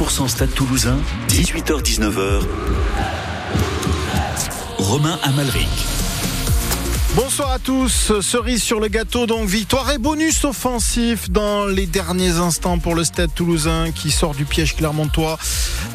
100% Stade Toulousain, 18h-19h. Romain Amalric. Bonsoir à tous. Cerise sur le gâteau, donc victoire et bonus offensif dans les derniers instants pour le Stade toulousain qui sort du piège clermontois.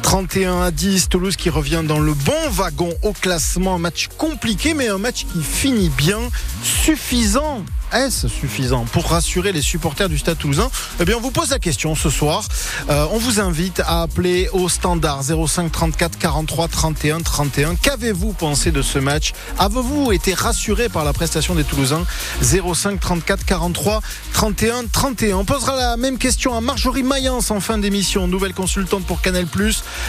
31 à 10, Toulouse qui revient dans le bon wagon au classement. Match compliqué, mais un match qui finit bien, suffisant est-ce suffisant pour rassurer les supporters du Stade Toulousain Eh bien, on vous pose la question ce soir. Euh, on vous invite à appeler au standard 05 34 43 31 31. Qu'avez-vous pensé de ce match Avez-vous été rassuré par la prestation des Toulousains 05 34 43 31 31. On posera la même question à Marjorie Mayence en fin d'émission, nouvelle consultante pour Canal+.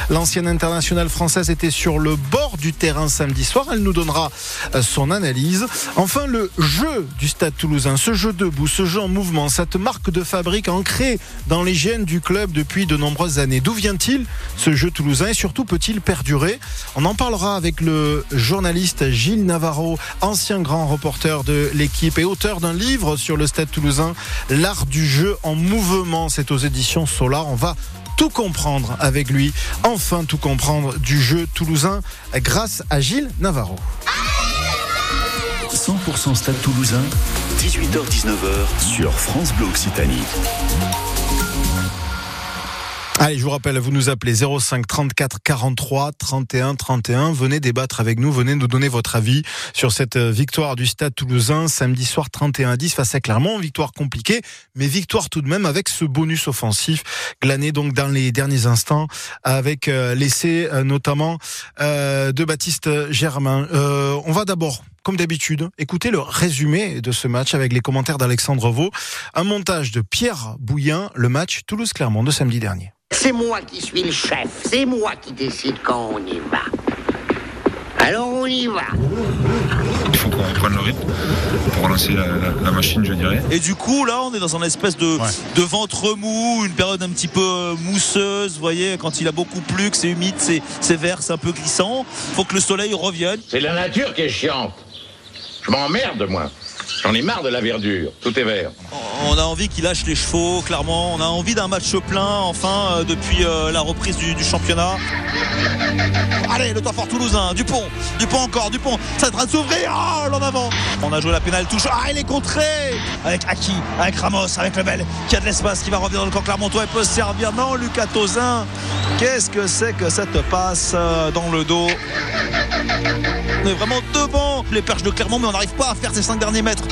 L'ancienne internationale française était sur le bord du terrain samedi soir. Elle nous donnera euh, son analyse. Enfin, le jeu du Stade Toulousain ce jeu debout, ce jeu en mouvement, cette marque de fabrique ancrée dans les gènes du club depuis de nombreuses années. D'où vient-il ce jeu toulousain et surtout peut-il perdurer? On en parlera avec le journaliste Gilles Navarro, ancien grand reporter de l'équipe et auteur d'un livre sur le stade toulousain, L'art du jeu en mouvement. C'est aux éditions Solar. On va tout comprendre avec lui, enfin tout comprendre du jeu toulousain grâce à Gilles Navarro. 100% Stade Toulousain, 18h-19h sur France Bleu Occitanie. Allez, je vous rappelle, vous nous appelez 05 34 43 31 31. Venez débattre avec nous, venez nous donner votre avis sur cette euh, victoire du Stade Toulousain samedi soir 31 10 face à Clermont. Victoire compliquée, mais victoire tout de même avec ce bonus offensif glané donc dans les derniers instants avec euh, l'essai euh, notamment de Baptiste Germain. on va d'abord comme d'habitude, écoutez le résumé de ce match avec les commentaires d'Alexandre Vaux. Un montage de Pierre Bouillin, le match Toulouse-Clermont de samedi dernier. C'est moi qui suis le chef, c'est moi qui décide quand on y va. Alors on y va. Il faut qu'on reprenne le rythme pour relancer la, machine, je dirais. Et du coup, là, on est dans un espèce de, de ventre mou, une période un petit peu euh, mousseuse. Vous voyez, quand il a beaucoup plu, que c'est humide, c'est vert, c'est un peu glissant. Il faut que le soleil revienne. C'est la nature qui est chiante. Je m'emmerde, moi. J'en ai marre de la verdure. Tout est vert. On a envie qu'il lâche les chevaux, clairement. On a envie d'un match plein, enfin, euh, depuis euh, la reprise du, championnat. Allez, le temps fort toulousain. Dupont. Dupont encore. Dupont. Ça train de s'ouvrir. Oh, l'en avant. On a joué la pénale touche. Ah, il est contré. Avec Aki, avec Ramos, avec Lebel, qui a de l'espace, qui va revenir dans le camp Clermontois et peut se servir. Non, Lucas Tozin. Qu'est-ce que c'est que cette passe euh, dans le dos? On est vraiment devant les perches de Clermont, mais on n'arrive pas à faire ces 5 derniers mètres.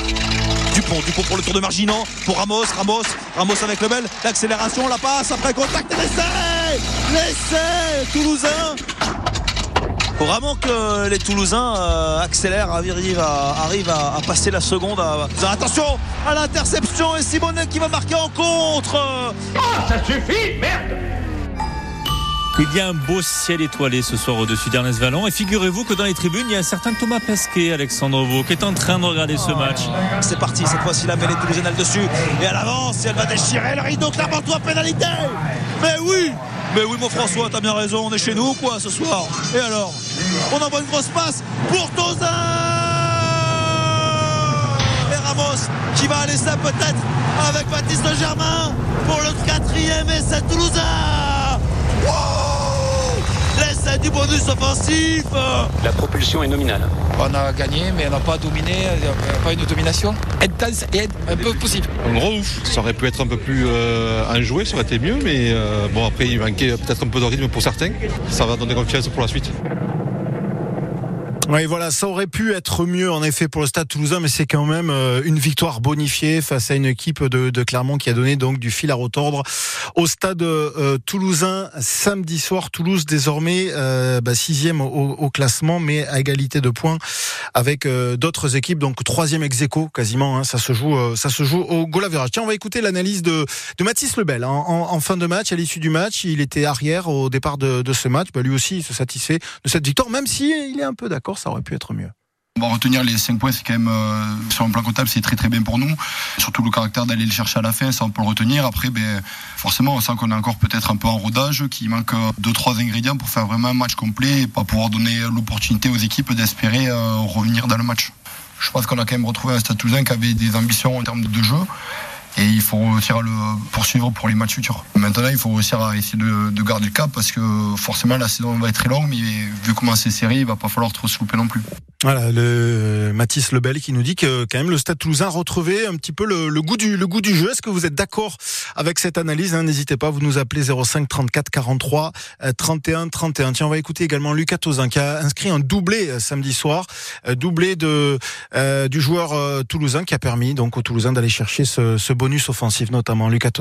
Dupont, Dupont pour le tour de Marginant, pour Ramos, Ramos, Ramos avec le bel, l'accélération, la passe, après contact, l'essai L'essai Toulousain faut vraiment que les Toulousains euh, accélèrent, arrivent à, passer la seconde. Attention à l'interception et Simonet qui va marquer en contre. Ah, ça suffit, merde il y a un beau ciel étoilé ce soir au-dessus d'Ernest Vallon. Et figurez-vous que dans les tribunes, il y a un certain Thomas Pesquet, Alexandre Vaux, qui est en train de regarder ce match. C'est parti, cette fois-ci la mêlée toulousaine dessus. Et elle avance, et elle va déchirer le rideau, toi pénalité Mais oui mais oui, mon François, t'as bien raison, on est chez nous quoi ce soir Et alors On envoie une grosse passe pour Tozin Et Ramos qui va aller ça peut-être avec Baptiste Germain pour le quatrième c'est Toulousain L'essai du bonus offensif La propulsion est nominale. On a gagné, mais on n'a pas dominé, pas une domination intense et un peu possible. Un gros ouf. Ça aurait pu être un peu plus euh, enjoué, ça aurait été mieux, mais euh, bon, après, il manquait peut-être un peu de rythme pour certains. Ça va donner confiance pour la suite. Oui, voilà, ça aurait pu être mieux en effet pour le Stade Toulousain, mais c'est quand même euh, une victoire bonifiée face à une équipe de, de, Clermont qui a donné donc du fil à retordre au Stade euh, Toulousain samedi soir. Toulouse désormais euh, bah, sixième au, au, classement, mais à égalité de points avec euh, d'autres équipes, donc troisième ex aequo quasiment. Hein, ça se joue, ça se joue au goal Tiens, on va écouter l'analyse de, de Mathis Lebel hein, en, en, fin de match, à l'issue du match. Il était arrière au départ de, de ce match. Bah, lui aussi, il se satisfait de cette victoire, même si il est un peu d'accord ça aurait pu être mieux. On va retenir les 5 points, c'est quand même euh, sur un plan comptable, c'est très très bien pour nous. Surtout le caractère d'aller le chercher à la fin, ça on peut le retenir. Après, ben, forcément, on sent qu'on est encore peut-être un peu en rodage, qu'il manque 2-3 ingrédients pour faire vraiment un match complet et pas pouvoir donner l'opportunité aux équipes d'espérer euh, revenir dans le match. Je pense qu'on a quand même retrouvé un Stade Toulousain qui avait des ambitions en termes de jeu et il faut réussir à le poursuivre pour les matchs futurs. Maintenant, il faut réussir à essayer de, de garder le cap parce que forcément la saison va être très longue, mais vu comment c'est serré, il va pas falloir trop se louper non plus. Voilà, le Mathis Lebel qui nous dit que quand même le Stade Toulousain a retrouvé un petit peu le, goût du jeu. Est-ce que vous êtes d'accord avec cette analyse hein? N'hésitez pas, vous nous appelez 05 34 43 31 31. Tiens, on va écouter également Lucas Tozin qui a inscrit un doublé euh, samedi soir, euh, doublé de euh, du joueur toulousain qui a permis donc aux Toulousains d'aller chercher ce, ce bonus offensif notamment Lucas.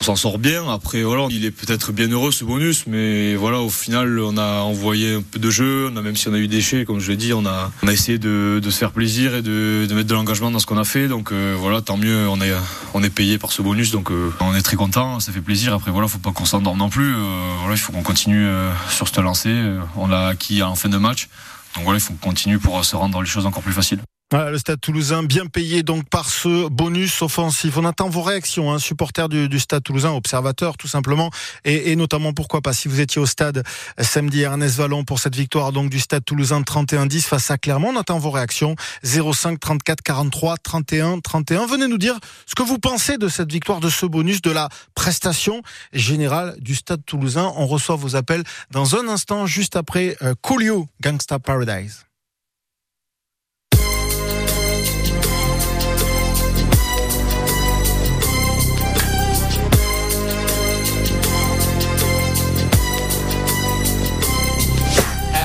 On s'en sort bien. Après, voilà, il est peut-être bien heureux ce bonus, mais voilà, au final, on a envoyé un peu de jeu. On a, même si on a eu des déchets, comme je l'ai dit, on a, essayé de, se faire plaisir et de, mettre de l'engagement dans ce qu'on a fait. Donc euh, voilà, tant mieux. On est, payé par ce bonus, donc euh, on est très content. Ça fait plaisir. Après, voilà, faut pas qu'on s'endorme non plus. Euh, il faut qu'on continue sur ce lancé. On l'a acquis en fin de match. Donc voilà, il faut qu'on continue pour se rendre les choses encore plus faciles. Le Stade Toulousain bien payé donc par ce bonus offensif. On attend vos réactions, hein, supporters du, Stade Toulousain, observateurs tout simplement, et, et, notamment pourquoi pas si vous étiez au stade samedi Ernest Vallon pour cette victoire donc du Stade Toulousain 31-10 face à Clermont. On attend vos réactions 05 34 43 31 31. Venez nous dire ce que vous pensez de cette victoire, de ce bonus, de la prestation générale du Stade Toulousain. On reçoit vos appels dans un instant, juste après euh, Coolio Gangsta Paradise.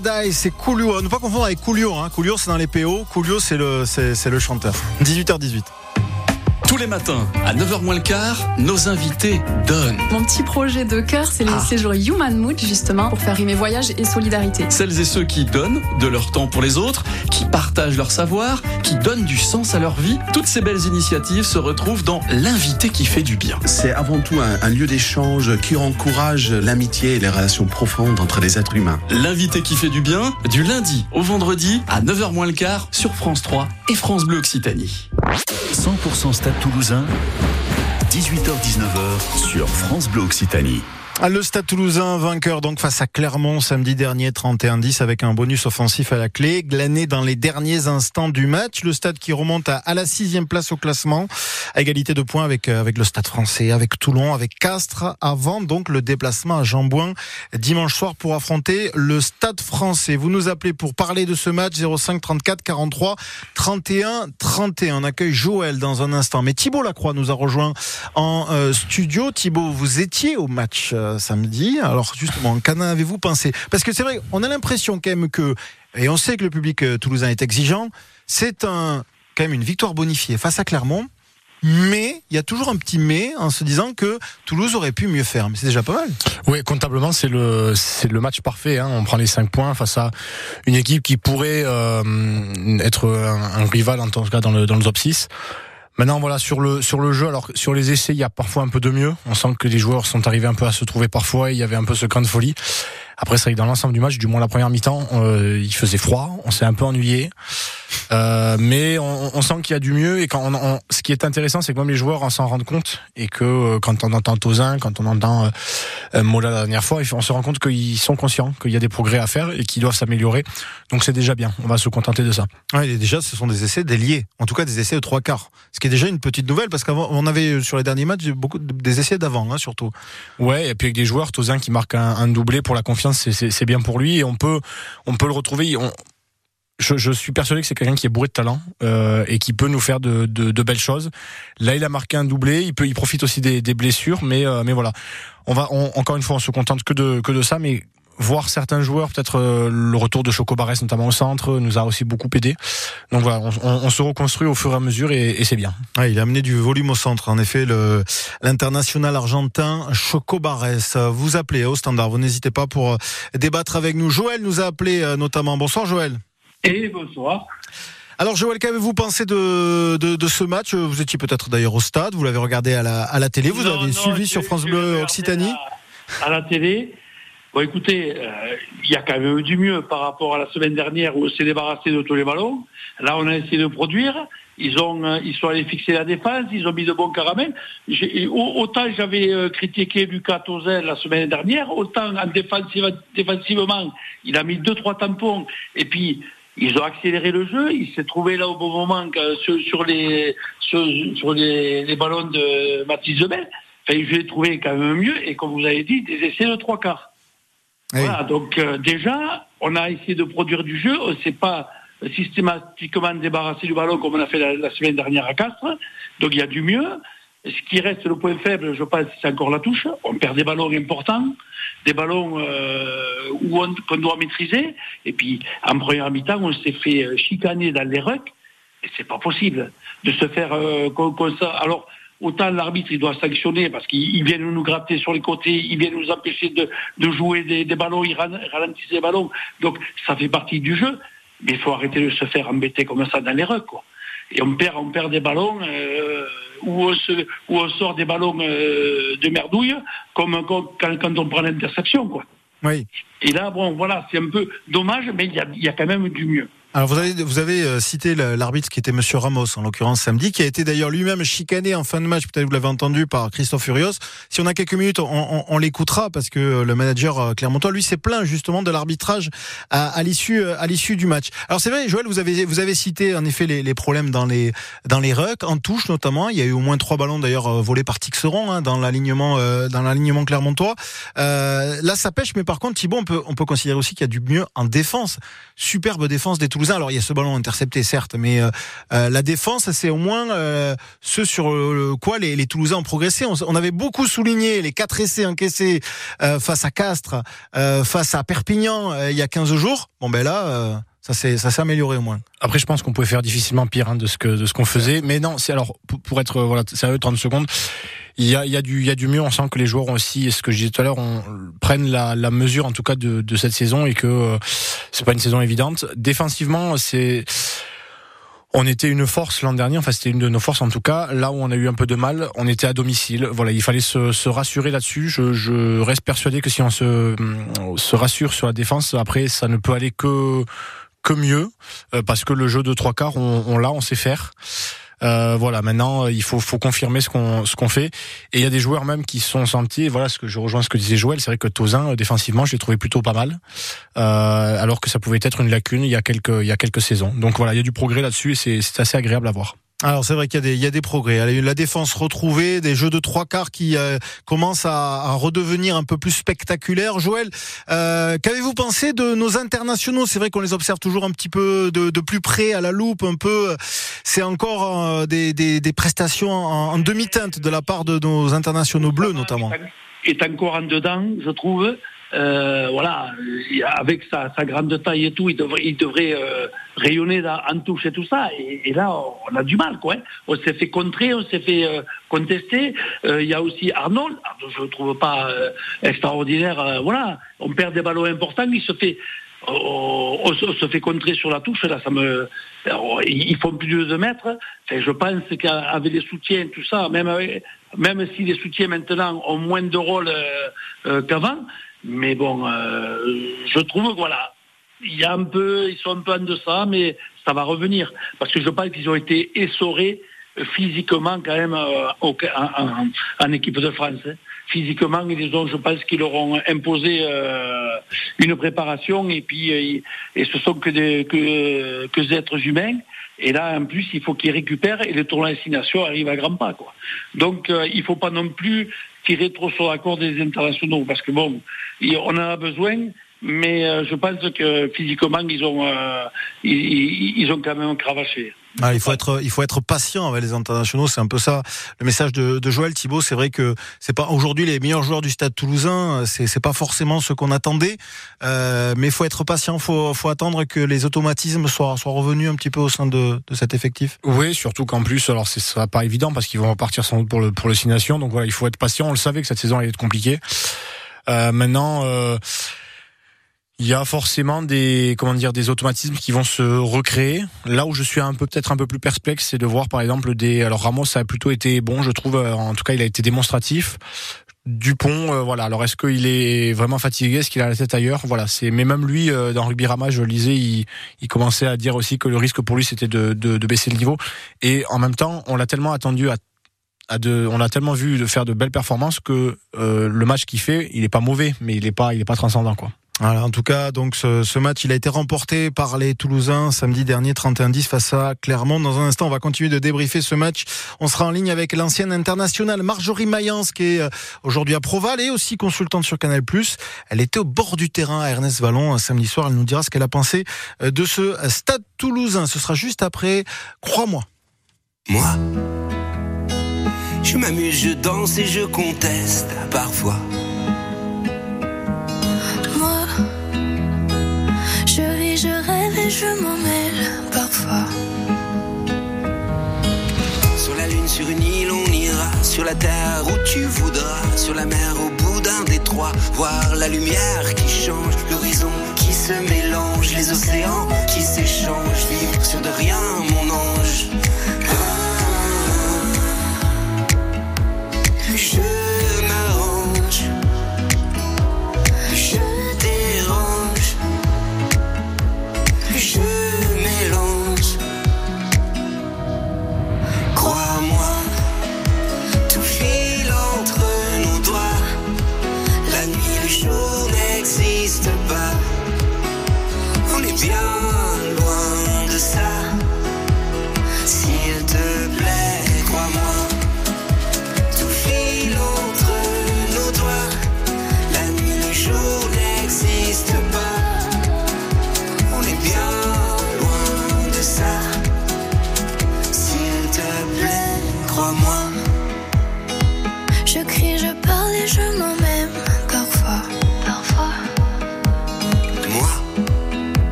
Paradise, c'est Coolio. Ne pas confondre avec Coolio. Hein. Coolio, c'est dans les PO. Coolio, c'est le, c'est, c'est le chanteur. 18h18. Tous les matins, à 9h moins le quart, nos invités donnent. Mon petit projet de cœur, c'est le séjour Human Mood, justement, pour faire rimer voyage et solidarité. Celles et ceux qui donnent de leur temps pour les autres, qui partagent leur savoir, qui donnent du sens à leur vie. Toutes ces belles initiatives se retrouvent dans l'invité qui fait du bien. C'est avant tout un, un lieu d'échange qui encourage l'amitié et les relations profondes entre les êtres humains. L'invité qui fait du bien, du lundi au vendredi, à 9h moins le quart, sur France 3 et France Bleu Occitanie. 100% Stade Toulousain, 18h-19h sur France Bleu Occitanie. Ah, Le Stade Toulousain vainqueur donc face à Clermont samedi dernier 31-10 avec un bonus offensif à la clé glané dans les derniers instants du match. Le Stade qui remonte à, la sixième place au classement à égalité de points avec euh, avec le Stade Français, avec Toulon, avec Castres avant donc le déplacement à Jambouin dimanche soir pour affronter le Stade Français. Vous nous appelez pour parler de ce match 05 34 43 31 31. On accueille Joël dans un instant, mais Thibaut Lacroix nous a rejoint en euh, studio. Thibaut, vous étiez au match euh, samedi. Alors justement, qu'en avez-vous pensé? Parce que c'est vrai, on a l'impression quand même que, et on sait que le public euh, toulousain est exigeant, c'est un quand même une victoire bonifiée face à Clermont. Mais il y a toujours un petit mais en se disant que Toulouse aurait pu mieux faire. Mais c'est déjà pas mal. Oui, comptablement, c'est le c'est le match parfait. Hein. On prend les 5 points face à une équipe qui pourrait euh, être un, un, rival en tout cas dans le dans le top 6. Maintenant, voilà, sur le, sur le jeu, alors sur les essais, il y a parfois un peu de mieux. On sent que les joueurs sont arrivés un peu à se trouver parfois, il y avait un peu ce cran de folie. Après, c'est vrai que dans l'ensemble du match, du moins la première mi-temps, euh, il faisait froid, on s'est un peu ennuyé. Euh, mais on, on sent qu'il y a du mieux et quand on, on, ce qui est intéressant, c'est que même les joueurs en s'en rendent compte et que euh, quand on entend Tozin, quand on entend euh, Mola la dernière fois, on se rend compte qu'ils sont conscients qu'il y a des progrès à faire et qu'ils doivent s'améliorer. Donc c'est déjà bien. On va se contenter de ça. Ouais, et déjà, ce sont des essais déliés, en tout cas des essais de trois quarts, ce qui est déjà une petite nouvelle parce qu'avant on avait sur les derniers matchs beaucoup de, des essais d'avant, hein, surtout. Ouais, et puis avec des joueurs, Tozin qui marque un, un doublé pour la confiance, c'est bien pour lui et on peut on peut le retrouver. On, je, je, suis persuadé que c'est quelqu'un qui est bourré de talent euh, et qui peut nous faire de, de, de, belles choses. Là, il a marqué un doublé. Il peut, il profite aussi des, des blessures, mais euh, mais voilà. On va on, encore une fois, on se contente que de que de ça, mais voir certains joueurs, peut-être euh, le retour de Choco Barres notamment au centre, nous a aussi beaucoup aidé. Donc voilà, on, on, on se reconstruit au fur et à mesure et, et c'est bien. Ouais, il a amené du volume au centre. En effet, le l'international argentin Choco Barres. Vous appelez au standard. Vous n'hésitez pas pour euh, débattre avec nous. Joël nous a appelé euh, notamment. Bonsoir Joël. Et bonsoir. Alors Joël, qu'avez-vous pensé de, de, de, ce match? Vous étiez peut-être d'ailleurs au stade, vous l'avez regardé à la, à la télé, vous non, avez non, suivi sur France Bleu Occitanie à, à, la télé. Bon écoutez, il euh, y a quand même eu du mieux par rapport à la semaine dernière où on s'est débarrassé de tous les ballons. Là on a essayé de produire. Ils ont, euh, ils sont allés fixer la défense, ils ont mis de bons caramels. Autant j'avais euh, critiqué Lucas Tozel la semaine dernière, autant en défensive, défensivement, il a mis deux trois tampons. Et puis ils ont accéléré le jeu. Il s'est trouvé là au bon moment sur, sur les sur, sur les, les, ballons de Mathis Zebel. Enfin, je l'ai trouvé quand même mieux. Et comme vous avez dit, des essais de trois quarts. Oui. Voilà. Donc euh, déjà, on a essayé de produire du jeu. On ne s'est pas systématiquement débarrassé du ballon comme on a fait la, la semaine dernière à Castres. Donc il y a du mieux. Ce qui reste le point faible, je pense, c'est encore la touche. On perd des ballons importants, des ballons euh, qu'on doit maîtriser. Et puis, en première mi-temps, on s'est fait chicaner dans les rucks. Et c'est pas possible de se faire euh, comme ça. Alors, autant l'arbitre, il doit sanctionner parce qu'il vient nous gratter sur les côtés, il vient nous empêcher de, de jouer des, des, ballons, il ralentit les ballons. Donc, ça fait partie du jeu. Mais il faut arrêter de se faire embêter comme ça dans les rucks, quoi. Et on perd, on perd des ballons. Euh, où on, se, où on sort des ballons euh, de merdouille, comme quand, quand on prend l'interception, quoi. Oui. Et là, bon, voilà, c'est un peu dommage, mais il y a, y a quand même du mieux. Alors vous avez, vous avez euh, cité l'arbitre qui était Monsieur Ramos en l'occurrence samedi, qui a été d'ailleurs lui-même chicané en fin de match. Peut-être vous l'avez entendu par Christophe Furios. Si on a quelques minutes, on, on, on l'écoutera parce que le manager Clermontois lui s'est plaint justement de l'arbitrage à, à l'issue à l'issue du match. Alors c'est vrai, Joël, vous avez vous avez cité en effet les, les, problèmes dans les dans les rucks, en touche notamment. Il y a eu au moins trois ballons d'ailleurs volés par Tixeron hein, dans l'alignement euh, dans l'alignement Clermontois. Euh, là ça pêche, mais par contre Thibaut, on peut on peut considérer aussi qu'il y a du mieux en défense. Superbe défense des Toulousains Alors il y a ce ballon intercepté, certes, mais euh, euh, la défense, c'est au moins euh, ce sur le, quoi les, les, Toulousains ont progressé. On, on, avait beaucoup souligné les quatre essais encaissés face à Castres, face à Perpignan il y a 15 jours. Bon ben là ça s'est ça s'est amélioré au moins. Après, je pense qu'on pouvait faire difficilement pire hein, de ce que de ce qu'on faisait, mais non, c'est alors pour, être voilà sérieux, 30 secondes. Il y a il y a du il y a du mieux. On sent que les joueurs ont aussi, ce que je disais tout à l'heure, on prennent la, la mesure en tout cas de, de cette saison et que euh, c'est pas une saison évidente. Défensivement, c'est on était une force l'an dernier, enfin c'était une de nos forces en tout cas. Là où on a eu un peu de mal, on était à domicile. Voilà, il fallait se, se rassurer là-dessus. Je, je, reste persuadé que si on se, se rassure sur la défense, après ça ne peut aller que que mieux, euh, parce que le jeu de trois quarts, on, on l'a, on sait faire. Euh, voilà, maintenant il faut, faut confirmer ce qu'on ce qu'on fait. Et il y a des joueurs même qui sont sentis. Voilà, ce que je rejoins ce que disait Joël, c'est vrai que Tozin euh, défensivement, je l'ai trouvé plutôt pas mal, euh, alors que ça pouvait être une lacune il y a quelques il y a quelques saisons. Donc voilà, il y a du progrès là-dessus et c'est assez agréable à voir. Alors c'est vrai qu'il y a des il y a des progrès. La défense retrouvée, des jeux de trois quarts qui euh, commencent à, à, redevenir un peu plus spectaculaires. Joël, euh, qu'avez-vous pensé de nos internationaux? C'est vrai qu'on les observe toujours un petit peu de, de, plus près à la loupe, un peu. C'est encore euh, des, des, des, prestations en, en demi-teinte de la part de nos internationaux bleus notamment. Est encore en dedans, je trouve. Euh, voilà, avec sa, grande taille et tout, il devrait, euh, rayonner en touche et tout ça. Et, là, on a du mal, quoi. Hein. On s'est fait contrer, on s'est fait euh, contester. Il y a aussi Arnold. je ne trouve pas extraordinaire. voilà, on perd des ballons importants. Il se fait, on, on, se fait contrer sur la touche. Là, me, ils font plus de 2 mètres. Je pense qu'avec les soutiens, tout ça, même si les soutiens maintenant ont moins de rôle qu'avant. Mais bon, euh, je trouve que voilà, il y a un peu, ils sont un peu en deçà, mais ça va revenir. Parce que je pense qu'ils ont été essorés physiquement quand même euh, en, équipe de France. Hein. Physiquement, ils ont, je pense qu'ils leur ont imposé euh, une préparation et puis euh, et ce sont que des que, des êtres humains. Et là, en plus, il faut qu'ils récupèrent et le tournoi destination arrive à grands pas. Donc, il faut pas non plus tirer trop sur la corde des internationaux parce que bon, on en a besoin, mais euh, je pense que physiquement ils ont euh, ils, ils, ont quand même cravaché. Ah, il faut être il faut être patient avec les internationaux, c'est un peu ça le message de, de Joël Thibault. C'est vrai que c'est pas aujourd'hui les meilleurs joueurs du Stade Toulousain, c'est c'est pas forcément ce qu'on attendait, euh, mais il faut être patient, faut faut attendre que les automatismes soient soient revenus un petit peu au sein de, de cet effectif. Oui, surtout qu'en plus alors c'est sera pas évident parce qu'ils vont repartir sans doute pour le pour le Six Nations, donc voilà il faut être patient. On le savait que cette saison allait être compliquée. Euh, maintenant. Euh, il y a forcément des comment dire des automatismes qui vont se recréer. Là où je suis un peu peut-être un peu plus perplexe, c'est de voir par exemple des alors Ramos ça a plutôt été bon, je trouve euh, en tout cas il a été démonstratif. Dupont, euh, voilà. Alors est-ce qu'il est vraiment fatigué? Est-ce qu'il a la tête ailleurs? Voilà. C'est mais même lui euh, dans Rugby Rama, je lisais, il, il, commençait à dire aussi que le risque pour lui c'était de, de, de, baisser le niveau. Et en même temps, on l'a tellement attendu à, à de, on l'a tellement vu de faire de belles performances que euh, le match qu'il fait, il est pas mauvais, mais il est pas, il est pas transcendant quoi. Voilà, en tout cas, donc ce, match, il a été remporté par les Toulousains samedi dernier 31-10 face à Clermont. Dans un instant, on va continuer de débriefer ce match. On sera en ligne avec l'ancienne internationale Marjorie Mayence, qui est euh, aujourd'hui à Proval et aussi consultante sur Canal+. Elle était au bord du terrain à Ernest Vallon samedi soir. Elle nous dira ce qu'elle a pensé euh, de ce stade toulousain. Ce sera juste après. Crois-moi. Moi, je m'amuse, je danse et je conteste parfois. Je m'en mêle parfois. Sur la lune, sur une île, on ira. Sur la terre où tu voudras. Sur la mer, au bout d'un détroit. Voir la lumière qui change, l'horizon qui se mélange, les océans qui s'échangent. Vivre sur de rien, mon ange. Ah, je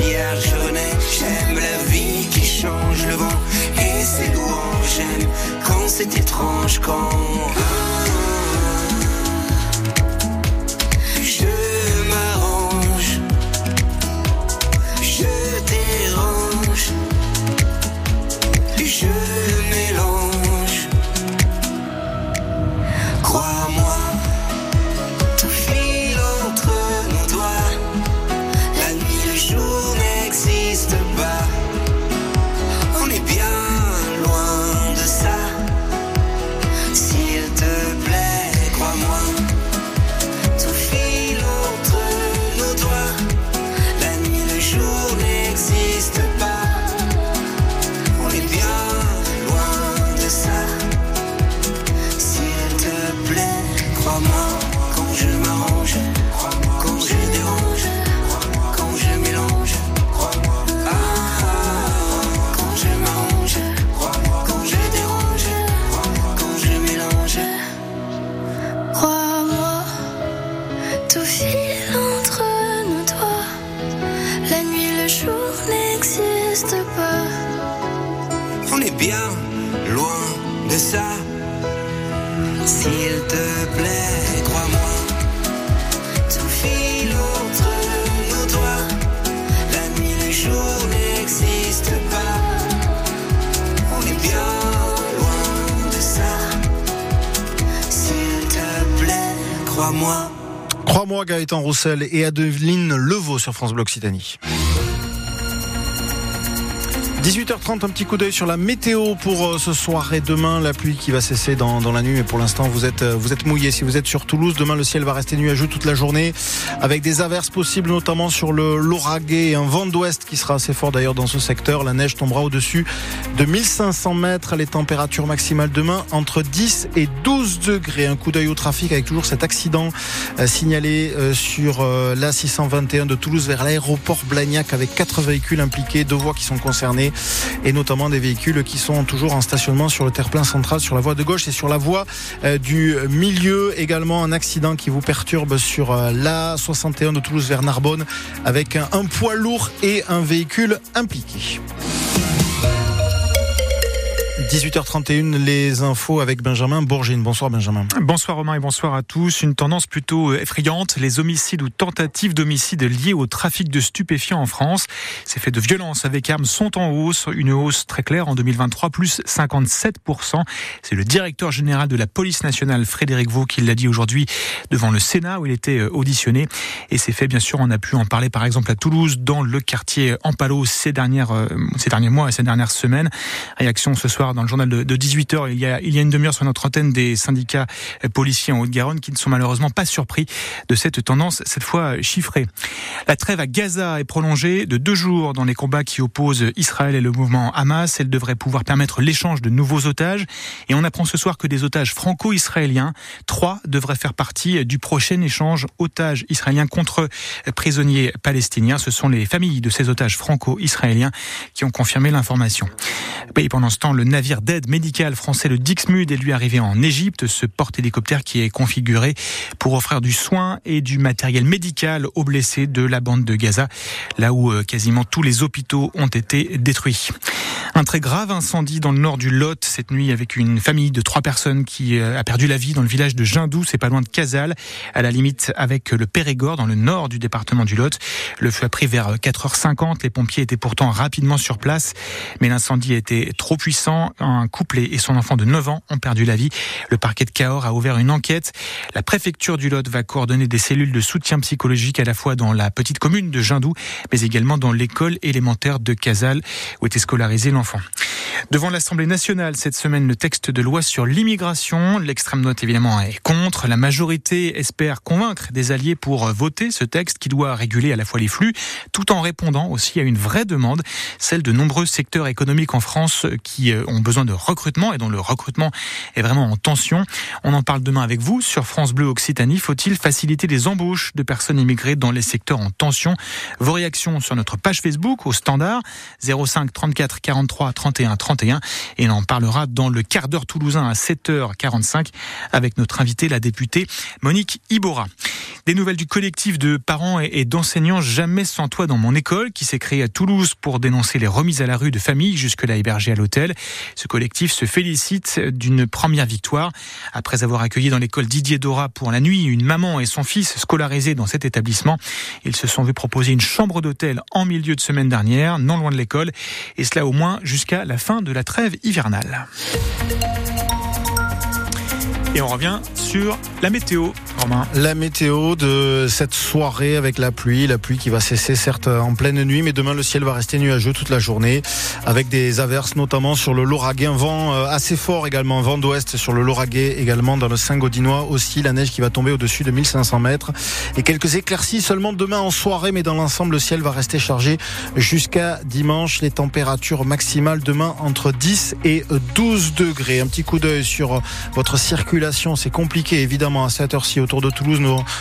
j'aime la vie qui change le vent et ses louanges. J'aime quand c'est étrange, quand. Roussel et Adeline Levaux sur France Bleu Occitanie. 18h30, un petit coup d'œil sur la météo pour euh, ce soir et demain. La pluie qui va cesser dans, dans la nuit, mais pour l'instant, vous êtes, euh, vous êtes mouillé. Si vous êtes sur Toulouse, demain, le ciel va rester nuageux toute la journée, avec des averses possibles, notamment sur le Lauragais et un vent d'ouest qui sera assez fort d'ailleurs dans ce secteur. La neige tombera au-dessus de 1500 mètres. Les températures maximales demain entre 10 et 12 degrés. Un coup d'œil au trafic avec toujours cet accident euh, signalé sur la 621 de Toulouse vers l'aéroport Blagnac avec quatre véhicules impliqués, deux voies qui sont concernées et notamment des véhicules qui sont toujours en stationnement sur le terre-plein central, sur la voie de gauche et sur la voie euh, du milieu. Également un accident qui vous perturbe sur euh, la 61 de Toulouse vers Narbonne avec un, un poids lourd et un véhicule impliqué. 18h31, les infos avec Benjamin Bourgine. Bonsoir Benjamin. Bonsoir Romain et bonsoir à tous. Une tendance plutôt euh, effrayante, les homicides ou tentatives d'homicides liés au trafic de stupéfiants en France. Ces faits de violence avec armes sont en hausse, une hausse très claire en 2023, plus 57%. C'est le directeur général de la police nationale, Frédéric Vaux, qui l'a dit aujourd'hui devant le Sénat où il était euh, auditionné. Et ces faits, bien sûr, on a pu en parler par exemple à Toulouse, dans le quartier Ampalo ces, dernières, euh, ces derniers mois et ces dernières semaines. Réaction ce soir dans le journal de 18h, il y a, une demi-heure sur notre antenne des syndicats policiers en Haute-Garonne qui ne sont malheureusement pas surpris de cette tendance, cette fois chiffrée. La trêve à Gaza est prolongée de deux jours dans les combats qui opposent Israël et le mouvement Hamas. Elle devrait pouvoir permettre l'échange de nouveaux otages. Et on apprend ce soir que des otages franco-israéliens, trois, devraient faire partie du prochain échange otages israéliens contre prisonniers palestiniens. Ce sont les familles de ces otages franco-israéliens qui ont confirmé l'information. Pendant ce temps, le navire d'aide médicale français, le Dixmude, est lui arrivé en Égypte. Ce porte-hélicoptère qui est configuré pour offrir du soin et du matériel médical aux blessés de la bande de Gaza, là où euh, quasiment tous les hôpitaux ont été détruits. Un très grave incendie dans le nord du Lot cette nuit avec une famille de trois personnes qui euh, a perdu la vie dans le village de Jindou, c'est pas loin de Casal, à la limite avec le Périgord dans le nord du département du Lot. Le feu a pris vers 4h50, les pompiers étaient pourtant rapidement sur place, mais l'incendie été trop puissant. Un couple et son enfant de 9 ans ont perdu la vie. Le parquet de Cahors a ouvert une enquête. La préfecture du Lot va coordonner des cellules de soutien psychologique à la fois dans la petite commune de Jindou, mais également dans l'école élémentaire de Casal où était scolarisé l'enfant. Devant l'Assemblée nationale cette semaine, le texte de loi sur l'immigration. L'extrême droite évidemment est contre. La majorité espère convaincre des alliés pour voter ce texte qui doit réguler à la fois les flux, tout en répondant aussi à une vraie demande, celle de nombreux secteurs économiques en France qui ont ont besoin de recrutement et dont le recrutement est vraiment en tension. On en parle demain avec vous sur France Bleu Occitanie. Faut-il faciliter les embauches de personnes immigrées dans les secteurs en tension? Vos réactions sur notre page Facebook au standard 05 34 43 31 31 et on en parlera dans le quart d'heure toulousain à 7h45 avec notre invitée la députée Monique Ibora. Des nouvelles du collectif de parents et d'enseignants Jamais sans toi dans mon école qui s'est créé à Toulouse pour dénoncer les remises à la rue de familles jusque-là hébergées à l'hôtel. Ce collectif se félicite d'une première victoire. Après avoir accueilli dans l'école Didier Dora pour la nuit une maman et son fils scolarisés dans cet établissement, ils se sont vus proposer une chambre d'hôtel en milieu de semaine dernière, non loin de l'école, et cela au moins jusqu'à la fin de la trêve hivernale. Et on revient sur la météo, Romain. La météo de cette soirée avec la pluie, la pluie qui va cesser certes en pleine nuit, mais demain le ciel va rester nuageux toute la journée, avec des averses notamment sur le Lauragais, vent euh, assez fort également, vent d'ouest sur le Lauragais également dans le Saint-Gaudinois aussi, la neige qui va tomber au-dessus de 1500 mètres, et quelques éclaircies seulement demain en soirée, mais dans l'ensemble le ciel va rester chargé jusqu'à dimanche, les températures maximales demain entre 10 et 12 degrés. Un petit coup d'œil sur votre circulation c'est compliqué évidemment à cette heure-ci autour de Toulouse,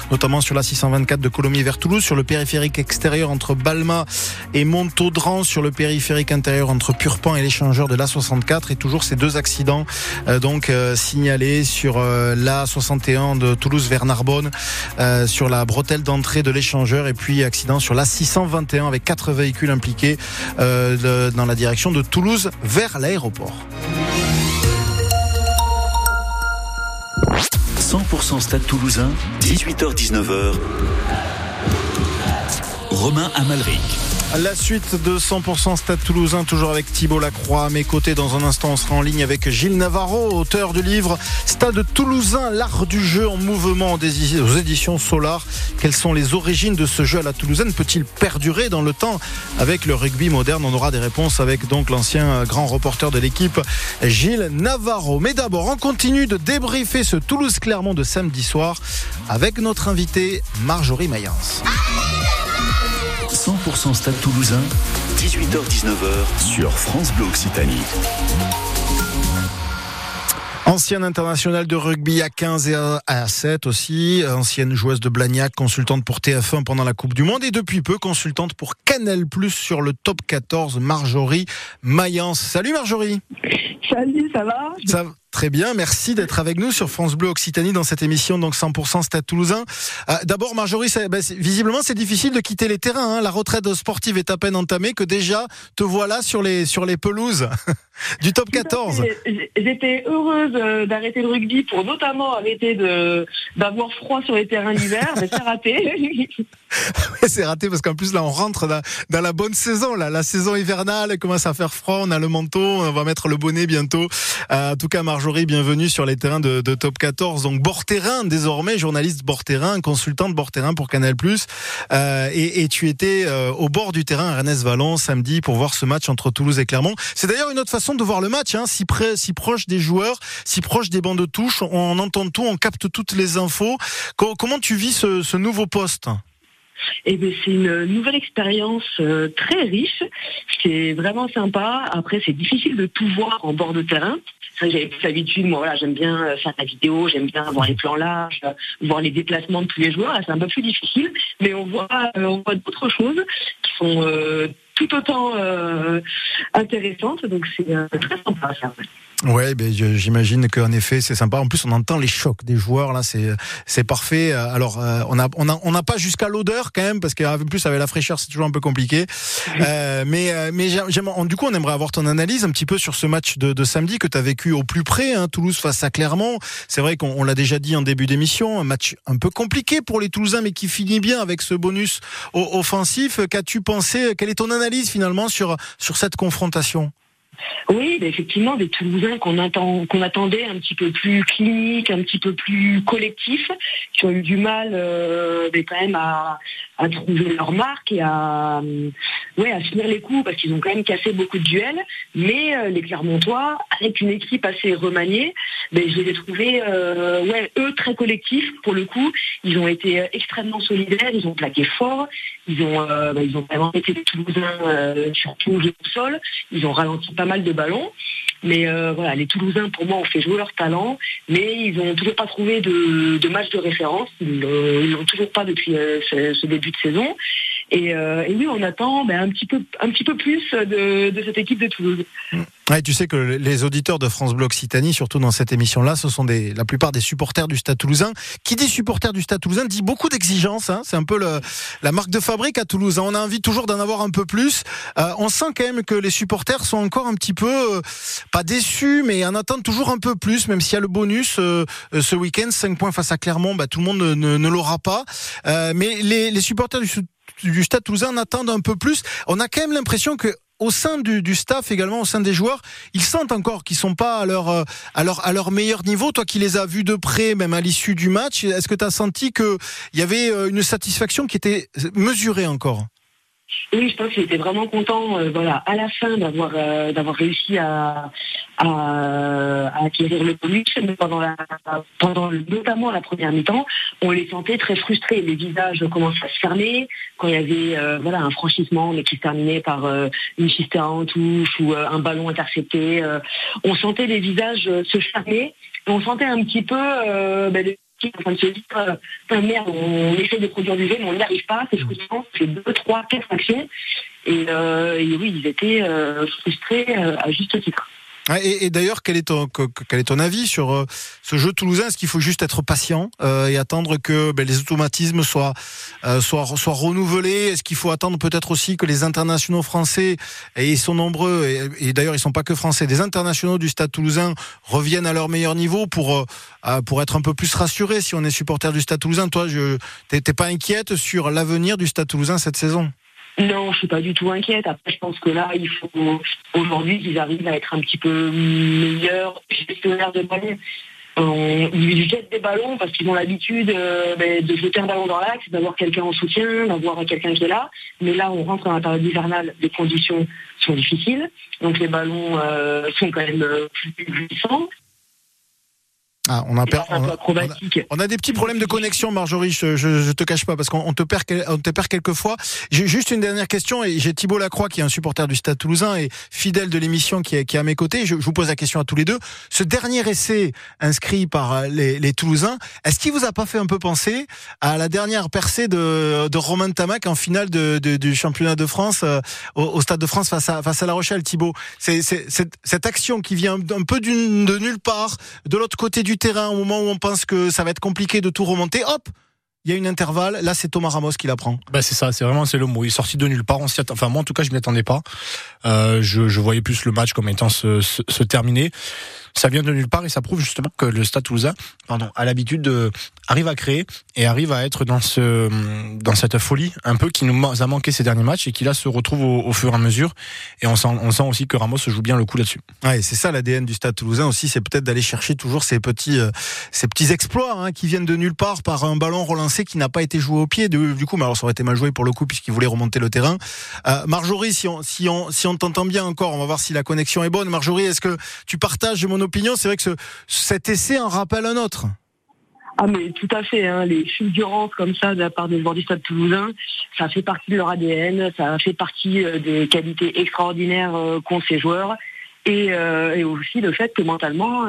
notamment sur la 624 de Colomiers vers Toulouse, sur le périphérique extérieur entre Balma et Montaudran, sur le périphérique intérieur entre Purpan et l'échangeur de l'A64 et toujours ces deux accidents euh, donc euh, signalés sur euh, l'A61 de Toulouse vers Narbonne, sur la bretelle d'entrée de l'échangeur et puis accident sur l'A621 avec quatre véhicules impliqués dans la direction de Toulouse vers l'aéroport. 100% Stade Toulousain, 18h-19h. Romain Amalric. La suite de 100% Stade Toulousain, toujours avec Thibault Lacroix à mes côtés. Dans un instant, on sera en ligne avec Gilles Navarro, auteur du livre Stade Toulousain, l'art du jeu en mouvement aux éditions Solar. Quelles sont les origines de ce jeu à la Toulousaine? Peut-il perdurer dans le temps? Avec le rugby moderne On aura des réponses avec donc l'ancien grand reporter de l'équipe, Gilles Navarro. Mais d'abord, on continue de débriefer ce Toulouse-Clermont de samedi soir avec notre invité Marjorie Mayence. 100% Stade Toulousain, 18h-19h sur France Bleu Occitanie. Ancienne internationale de rugby à 15 et à 7 aussi, ancienne joueuse de Blagnac, consultante pour TF1 pendant la Coupe du Monde et depuis peu consultante pour Canal Plus sur le top 14, Marjorie Mayence. Salut Marjorie Salut, ça va? Ça Très bien, merci d'être avec nous sur France Bleu Occitanie dans cette émission donc 100% Stade Toulousain. Euh, D'abord Marjorie, bah, visiblement c'est difficile de quitter les terrains. Hein. La retraite sportive est à peine entamée que déjà te voilà sur les sur les pelouses du top 14. J'étais heureuse euh, d'arrêter le rugby pour notamment arrêter de d'avoir froid sur les terrains l'hiver, mais c'est raté. c'est raté parce qu'en plus là on rentre dans, la bonne saison là, la saison hivernale commence à faire froid, on a le manteau, on va mettre le bonnet bientôt. Euh, en tout cas Marjorie Marjorie, bienvenue sur les terrains de, Top 14. Donc bord terrain désormais, journaliste bord terrain, consultante bord terrain pour Canal+. Euh, et, tu étais euh, au bord du terrain à Rennes Vallon samedi pour voir ce match entre Toulouse et Clermont. C'est d'ailleurs une autre façon de voir le match, hein, si près, si proche des joueurs, si proche des bancs de touche. On entend tout, on capte toutes les infos. Comment tu vis ce nouveau poste? Eh c'est une nouvelle expérience euh, très riche, c'est vraiment sympa. Après, c'est difficile de tout voir en bord de terrain. J'avais plus l'habitude, moi voilà, j'aime bien euh, faire la vidéo, j'aime bien voir les plans larges, euh, voir les déplacements de tous les joueurs. C'est un peu plus difficile, mais on voit, on voit d'autres choses qui sont tout autant intéressantes. Donc c'est très sympa ça. Ouais, ben j'imagine qu'en effet c'est sympa. En plus, on entend les chocs des joueurs là, c'est c'est parfait. Alors, euh, on a on a on n'a pas jusqu'à l'odeur quand même parce qu'en plus avec la fraîcheur c'est toujours un peu compliqué. Euh, mais euh, mais du coup on aimerait avoir ton analyse un petit peu sur ce match de, de samedi que tu as vécu au plus près, hein, Toulouse face à Clermont. C'est vrai qu'on l'a déjà dit en début d'émission, un match un peu compliqué pour les Toulousains, mais qui finit bien avec ce bonus offensif. Qu'as-tu pensé? Quelle est ton analyse finalement sur sur cette confrontation? Oui, effectivement, des Toulousains qu'on attendait un petit peu plus cliniques, un petit peu plus collectifs, qui ont eu du mal euh, quand même à, trouver leur marque et à, euh, ouais, à finir les coups parce qu'ils ont quand même cassé beaucoup de duels. Mais euh, les Clermontois, avec une équipe assez remaniée, ben, je les ai trouvés, ouais, eux très collectifs pour le coup. Ils ont été extrêmement solidaires, ils ont plaqué fort, ils ont, ben, ils ont vraiment été des Toulousains surtout au sol, ils ont ralenti pas mal de ballons. Mais euh, voilà, les Toulousains, pour moi, ont fait jouer leur talent, mais ils n'ont toujours pas trouvé de, match de référence. Ils ne l'ont toujours pas depuis euh, ce début de saison. Et, euh, et oui, on attend ben, un, petit peu, plus de, cette équipe de Toulouse. Tu sais que les auditeurs de France Bleu Occitanie, surtout dans cette émission-là, ce sont la plupart des supporters du Stade Toulousain. Qui dit supporter du Stade Toulousain dit beaucoup d'exigences. Hein. C'est un peu la marque de fabrique à Toulouse. hein. On a envie toujours d'en avoir un peu plus. Euh, on sent quand même que les supporters sont encore un petit peu euh, pas déçus, mais en attendent toujours un peu plus. Même s'il y a le bonus ce week-end, 5 points face à Clermont, bah, tout le monde ne, l'aura pas. Mais les, les supporters du, du Stade Toulousain en attendent un peu plus. On a quand même l'impression que au sein du, du, staff également, au sein des joueurs, ils sentent encore qu'ils sont pas à leur, euh, à leur, à leur meilleur niveau. Toi qui les as vus de près, même à l'issue du match, est-ce que tu as senti qu'il y avait euh, une satisfaction qui était mesurée encore? Oui, je pense qu'il était vraiment content, euh, voilà, à la fin d'avoir euh, d'avoir réussi à, à, à, acquérir le bonus, mais pendant la, pendant notamment la première mi-temps, on les sentait très frustrés. Les visages commençaient à se fermer quand il y avait euh, voilà un franchissement, mais qui se terminait par une chistère en touche ou un ballon intercepté. on sentait les visages se fermer. On sentait un petit peu ben, en train de se dire merde, on essaie de produire du jeu, mais on n'y arrive pas, c'est frustrant, c'est deux, trois, quatre actions. Et, euh, et oui, ils étaient euh, frustrés euh, à juste titre. Et, et d'ailleurs, quel, est ton, quel est ton avis sur euh, ce jeu toulousain? Est-ce qu'il faut juste être patient euh, et attendre que ben, les automatismes soient, euh, soient, soient renouvelés? Est-ce qu'il faut attendre peut-être aussi que les internationaux français, et ils sont nombreux, et, d'ailleurs ils sont pas que français, des internationaux du Stade toulousain reviennent à leur meilleur niveau pour, euh, pour être un peu plus rassurés si on est supporter du Stade toulousain? Toi, je t'es pas inquiète sur l'avenir du Stade toulousain cette saison? Non, je suis pas du tout inquiète. Après, je pense que là, il faut aujourd'hui qu'ils arrivent à être un petit peu meilleurs gestionnaires de ballons. Euh, ils jettent des ballons parce qu'ils ont l'habitude euh, ben, de jeter un ballon dans l'axe, d'avoir quelqu'un en soutien, d'avoir quelqu'un qui est là. Mais là, on rentre dans la période hivernale, les conditions sont difficiles, donc les ballons euh, sont quand même plus puissants. Ah, on a, per... on, a, on, a, des petits problèmes de connexion, Marjorie. Je, je, je te cache pas parce qu'on te perd, on te perd quelques fois. J'ai juste une dernière question et j'ai Thibault Lacroix qui est un supporter du Stade Toulousain et fidèle de l'émission qui est, qui est à mes côtés. Je, je, vous pose la question à tous les deux. Ce dernier essai inscrit par les, les Toulousains, est-ce qu'il vous a pas fait un peu penser à la dernière percée de, de Romain Tamac en finale de, de, du championnat de France euh, au, au, Stade de France face à, face à La Rochelle, Thibault C'est cette, cette action qui vient un peu de nulle part, de l'autre côté du terrain au moment où on pense que ça va être compliqué de tout remonter, hop, il y a une intervalle. Là, c'est Thomas Ramos qui la prend. Bah c'est ça, c'est vraiment c'est le mot. Il est sorti de nulle part. On enfin moi en tout cas, je m'y attendais pas. Euh, je, voyais plus le match comme étant se, terminer. Ça vient de nulle part et ça prouve justement que le Stade Toulousain, pardon, a l'habitude de à créer et arrive à être dans ce dans cette folie un peu qui nous a manqué ces derniers matchs et qui là se retrouve au, fur et à mesure. Et on sent on sent aussi que Ramos joue bien le coup là-dessus. Ouais, c'est ça l'ADN du Stade Toulousain aussi, c'est peut-être d'aller chercher toujours ces petits euh, ces petits exploits hein, qui viennent de nulle part par un ballon relancé qui n'a pas été joué au pied. Du coup, mais alors ça aurait été mal joué pour le coup puisqu'il voulait remonter le terrain. Euh, Marjorie, si on si on si on t'entend bien encore, on va voir si la connexion est bonne. Marjorie, est-ce que tu partages mon C'est vrai que ce, cet essai en rappelle un autre. Ah mais tout à fait, hein, les fulgurances comme ça de la part des joueurs du Stade Toulousain, ça fait partie de leur ADN, ça fait partie euh, des qualités extraordinaires euh, qu'ont ces joueurs. Et, euh, et, aussi le fait que mentalement,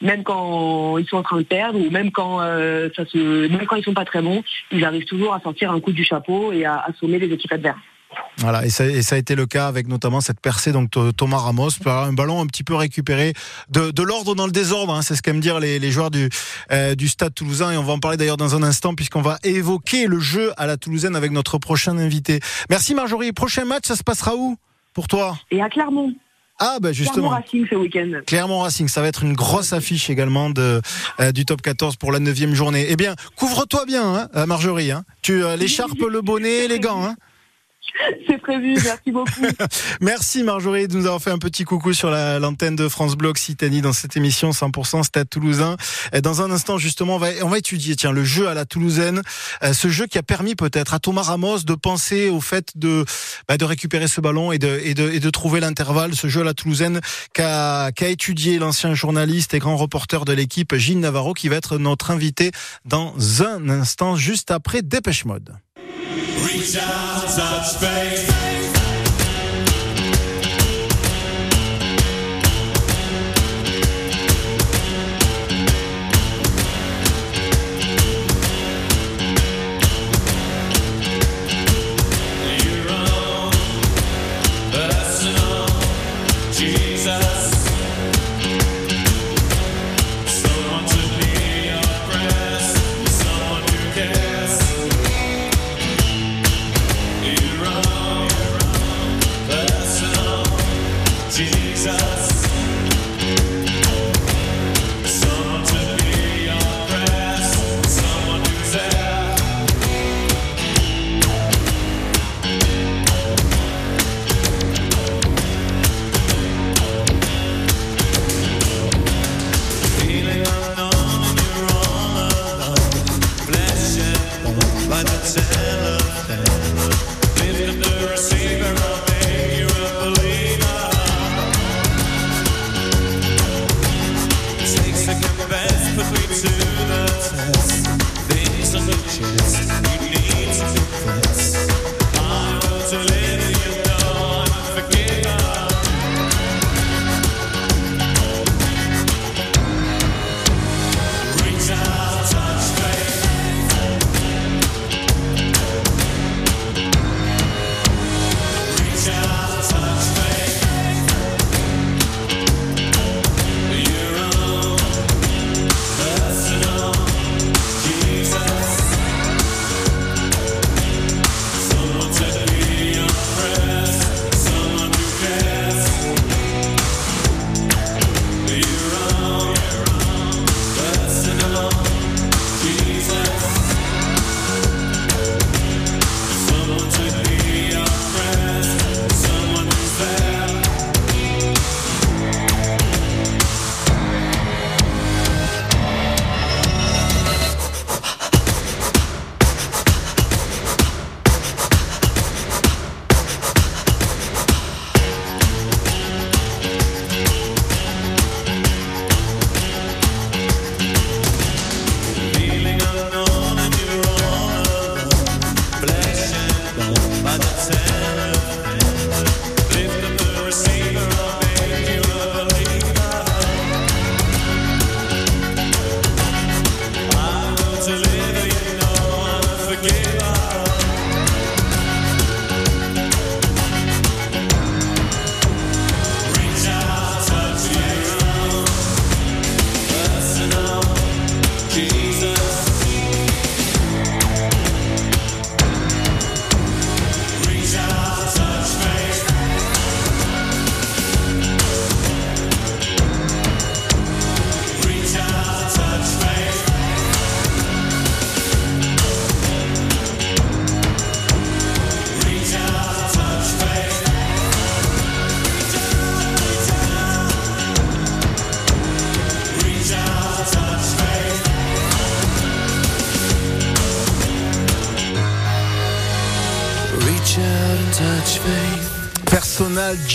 même quand ils sont en train de perdre ou même quand euh, ça se, même quand ils sont pas très bons, ils arrivent toujours à sortir un coup du chapeau et à assommer les équipes adverses. Voilà, et ça, et ça, a été le cas avec notamment cette percée donc Thomas Ramos, un ballon un petit peu récupéré de, de l'ordre dans le désordre, hein, c'est ce qu'aiment dire les, les, joueurs du, euh, du Stade Toulousain, et on va en parler d'ailleurs dans un instant puisqu'on va évoquer le jeu à la Toulousaine avec notre prochain invité. Merci Marjorie. Prochain match, ça se passera où pour toi? Et à Clermont. Ah bah justement. Clermont Racing ce week-end. Clermont Racing, ça va être une grosse affiche également de euh, du top 14 pour la neuvième journée. Eh bien, couvre-toi bien, hein, Marjorie. Hein. Tu euh, l'écharpe, le bonnet, les gants. Hein. C'est prévu, merci beaucoup. merci Marjorie de nous avoir fait un petit coucou sur l'antenne de France Blog Occitanie dans cette émission 100% Stade Toulousain. Dans un instant justement, on va, on va étudier tiens le jeu à la Toulousaine, euh, ce jeu qui a permis peut-être à Thomas Ramos de penser au fait de bah, de récupérer ce ballon et de et de, et de trouver l'intervalle. Ce jeu à la Toulousaine qu'a qu'a étudié l'ancien journaliste et grand reporter de l'équipe Gilles Navarro qui va être notre invité dans un instant juste après Dépêche Mode. Reach out, touch faith.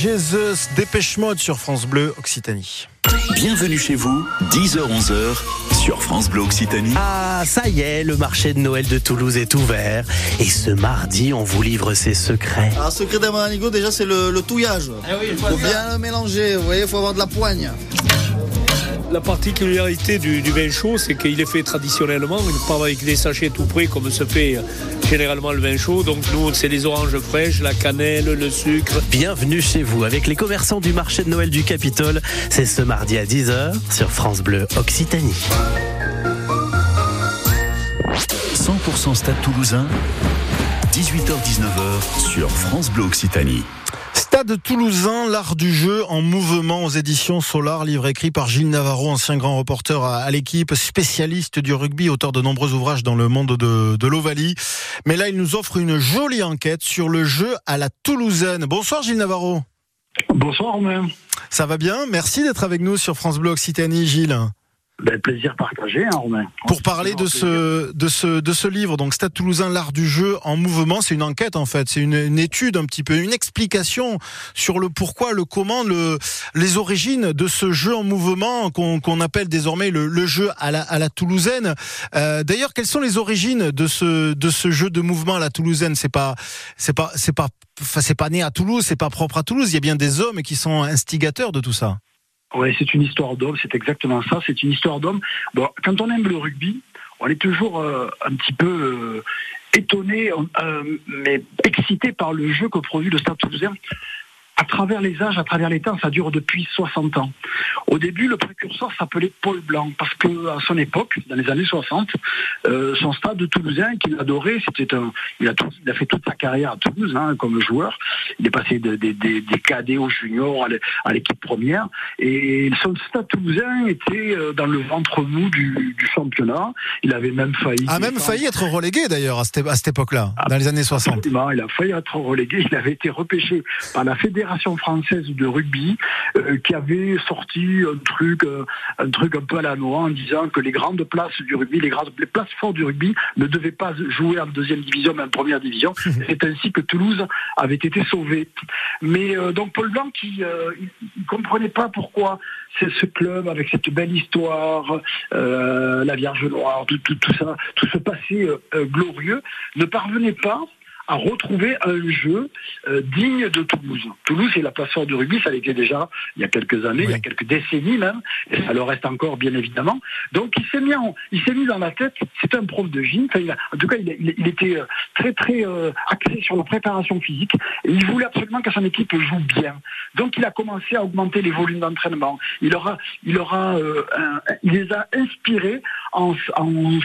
Jesus Dépêche Mode sur France Bleu Occitanie. Bienvenue chez vous, 10h-11h sur France Bleu Occitanie. Ah, ça y est, le marché de Noël de Toulouse est ouvert. Et ce mardi, on vous livre ses secrets. Alors, secret d'un manigot, déjà, c'est le, le touillage. Il faut bien le mélanger, vous voyez, il faut avoir de la poigne. La particularité du, du vin chaud, c'est qu'il est fait traditionnellement, il ne pas avec des sachets tout près comme se fait généralement le vin chaud. Donc nous, c'est les oranges fraîches, la cannelle, le sucre. Bienvenue chez vous avec les commerçants du marché de Noël du Capitole. C'est ce mardi à 10h sur France Bleu Occitanie. 100% Stade Toulousain, 18h-19h sur France Bleu Occitanie. Stade Toulousain, l'art du jeu en mouvement aux éditions Solar, livre écrit par Gilles Navarro, ancien grand reporter à, l'équipe, spécialiste du rugby, auteur de nombreux ouvrages dans le monde de, de l'Ovalie. Mais là, il nous offre une jolie enquête sur le jeu à la Toulousaine. Bonsoir Gilles Navarro. Bonsoir Romain. Ça va bien? Merci d'être avec nous sur France Bleu Occitanie, Gilles. Ben, plaisir partagé, hein, Romain. Pour parler de ce, de ce, de ce livre, donc Stade Toulousain, l'art du jeu en mouvement, c'est une enquête en fait, c'est une, une, étude un petit peu, une explication sur le pourquoi, le comment, le, les origines de ce jeu en mouvement qu'on qu'on appelle désormais le, le, jeu à la, à la toulousaine. Euh, D'ailleurs, quelles sont les origines de ce, de ce jeu de mouvement à la toulousaine? C'est pas, c'est pas, c'est pas, c'est pas né à Toulouse, c'est pas propre à Toulouse. Il y a bien des hommes qui sont instigateurs de tout ça. Oui, c'est une histoire d'homme, c'est exactement ça, c'est une histoire d'homme. Bon, quand on aime le rugby, on est toujours euh, un petit peu euh, étonné, euh, mais excité par le jeu que produit le Stade Toulousain. À travers les âges, à travers les temps, ça dure depuis 60 ans. Au début, le précurseur s'appelait Paul Blanc, parce que à son époque, dans les années 60, euh, son stade de Toulousain qu'il adorait, c'était un, il a, tout, il a fait toute sa carrière à Toulouse hein, comme joueur. Il est passé des de, de, de, cadets aux juniors à l'équipe première, et son stade toulousain était euh, dans le ventre mou du, du championnat. Il avait même failli. A même failli être relégué d'ailleurs à cette, à cette époque-là, dans les années 60. Absolument, il a failli être relégué. Il avait été repêché par la fédération française de rugby euh, qui avait sorti un truc, euh, un truc un peu à la noix en disant que les grandes places du rugby, les grandes les places fortes du rugby ne devaient pas jouer en deuxième division mais en première division. C'est ainsi que Toulouse avait été sauvée. Mais euh, donc Paul Blanc qui ne comprenait pas pourquoi c'est ce club avec cette belle histoire, la Vierge Noire, tout, tout, tout ça, tout ce passé glorieux, ne parvenait pas à retrouver un jeu euh, digne de Toulouse. Toulouse est la plateforme du rugby, ça l'était déjà il y a quelques années, il y a quelques décennies même, et ça le reste encore bien évidemment. Donc il s'est mis, en- il s'est mis dans la tête, c'est un prof de gym, enfin, il a- en tout cas il, a- il- était euh, très très euh, axé sur la préparation physique, et il voulait absolument que son équipe joue bien. Donc il a commencé à augmenter les volumes d'entraînement. Il aura, il aura, euh, un- il les a inspirés en, en,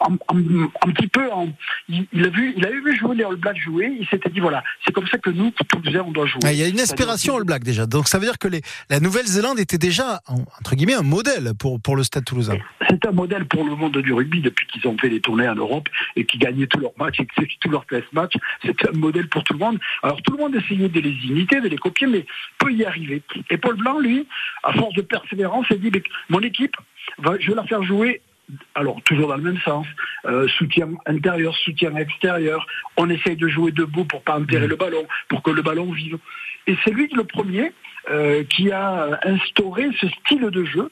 en- en- un petit peu en, il, il a vu, il a vu jouer les All Blacks jouer, il s'était dit voilà, c'est comme ça que nous, Toulousains, on doit jouer. Ah, Il y a une inspiration All Black déjà. Donc ça veut dire que les, la Nouvelle-Zélande était déjà, en- entre guillemets, un modèle pour, pour le Stade toulousain. C'est un modèle pour le monde du rugby depuis qu'ils ont fait des tournées en Europe et qu'ils gagnaient tous leurs matchs et tous leurs test matchs. C'est un modèle pour tout le monde. Alors tout le monde essayait de les imiter, de les copier, mais peut y arriver. Et Paul Blanc, lui, à force de persévérance, s'est dit mon équipe, je vais la faire jouer. Alors, toujours dans le même sens, euh, soutien intérieur, soutien extérieur, on essaye de jouer debout pour pas enterrer le ballon, pour que le ballon vive. Et c'est lui le premier euh, qui a instauré ce style de jeu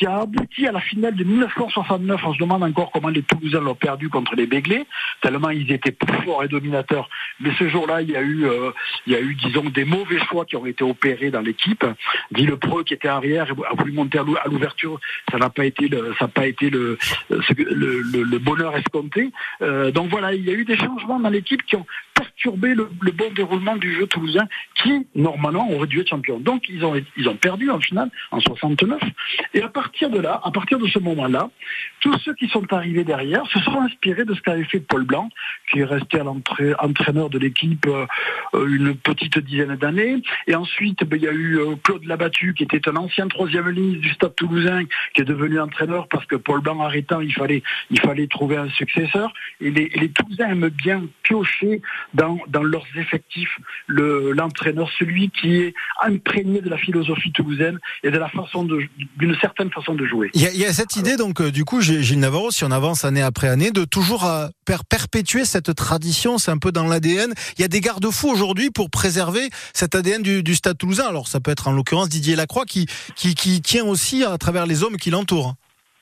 qui a abouti à la finale de 1969. On se demande encore comment les Toulousains l'ont perdu contre les Béglés, tellement ils étaient forts et dominateurs. Mais ce jour-là, il y a eu, euh, il y a eu, disons, des mauvais choix qui ont été opérés dans l'équipe. Villepreux, qui était arrière, a voulu monter à l'ou- à l'ouverture. Ça n'a pas été le, ça pas été le, le, le- le bonheur escompté. Euh, donc voilà, il y a eu des changements dans l'équipe qui ont perturbé le, le bon déroulement du jeu toulousain, qui normalement aurait dû être champion. Donc ils ont, ils ont perdu en finale en 69. Et à partir de là, à partir de ce moment-là, tous ceux qui sont arrivés derrière se sont inspirés de ce qu'avait fait Paul Blanc, qui est resté à entraîneur de l'équipe euh, une petite dizaine d'années. Et ensuite, ben, il y a eu euh, Claude Labattu, qui était un ancien troisième ligne du Stade Toulousain, qui est devenu entraîneur parce que Paul Blanc arrêtant, il fallait, trouver un successeur. Et les, Toulousains aiment bien piocher dans, leurs effectifs le- l'entraîneur, celui qui est imprégné de la philosophie toulousaine et de la façon d'une certaine façon Il y, a, cette idée, donc, euh, du coup, Gilles Navarro, si on avance année après année, de toujours euh, per- perpétuer cette tradition. C'est un peu dans l'ADN. Il y a des garde-fous aujourd'hui pour préserver cet ADN du, Stade toulousain. Alors, ça peut être en l'occurrence Didier Lacroix qui tient aussi à travers les hommes qui l'entourent.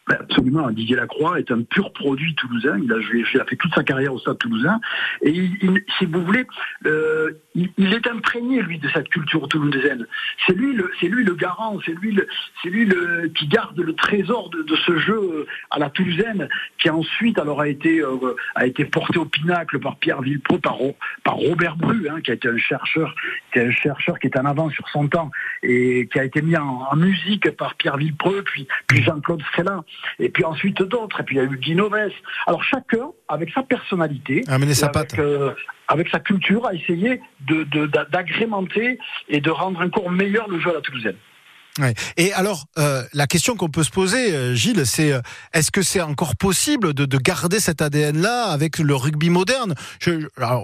Ben, Absolument, Didier Lacroix est un pur produit toulousain. Il a, fait toute sa carrière au Stade toulousain. Et il- il- si vous voulez, euh, il, est imprégné, lui, de cette culture toulousaine. C'est lui le, lui le garant, c'est lui, le, lui le, qui garde le trésor de, de ce jeu euh, à la toulousaine, qui ensuite alors a été, euh, a été porté au pinacle par Pierre Villepreux, par, par Robert Bru, hein, qui a été un chercheur, qui est un chercheur qui est en avance sur son temps et qui a été mis en, musique par Pierre Villepreux, puis, puis Jean-Claude Frélin, et puis ensuite d'autres, et puis il y a eu Guy. Alors chacun, avec sa personnalité, sa avec, euh, avec sa culture, a essayé de- de- d'a- d'agrémenter et de rendre encore meilleur le jeu à la toulousaine. Ouais. Et alors, euh, la question qu'on peut se poser, euh, Gilles, c'est euh, est-ce que c'est encore possible de, de garder cet ADN-là avec le rugby moderne?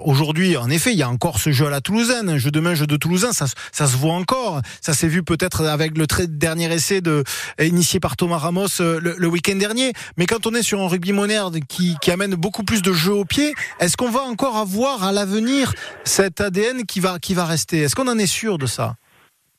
Aujourd'hui, en effet, il y a encore ce jeu à la toulousaine, un jeu de main, jeu de toulousain, ça, ça se voit encore. Ça s'est vu peut-être avec le très dernier essai de, initié par Thomas Ramos euh, le, le week-end dernier. Mais quand on est sur un rugby moderne qui, qui amène beaucoup plus de jeux au pied, est-ce qu'on va encore avoir à l'avenir cet ADN qui va, qui va rester? Est-ce qu'on en est sûr de ça?